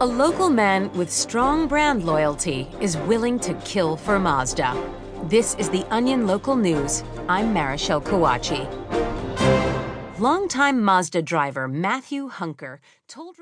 A local man with strong brand loyalty is willing to kill for Mazda. This is the Onion Local News. I'm Marichelle Kawachi. Longtime Mazda driver Matthew Hunker told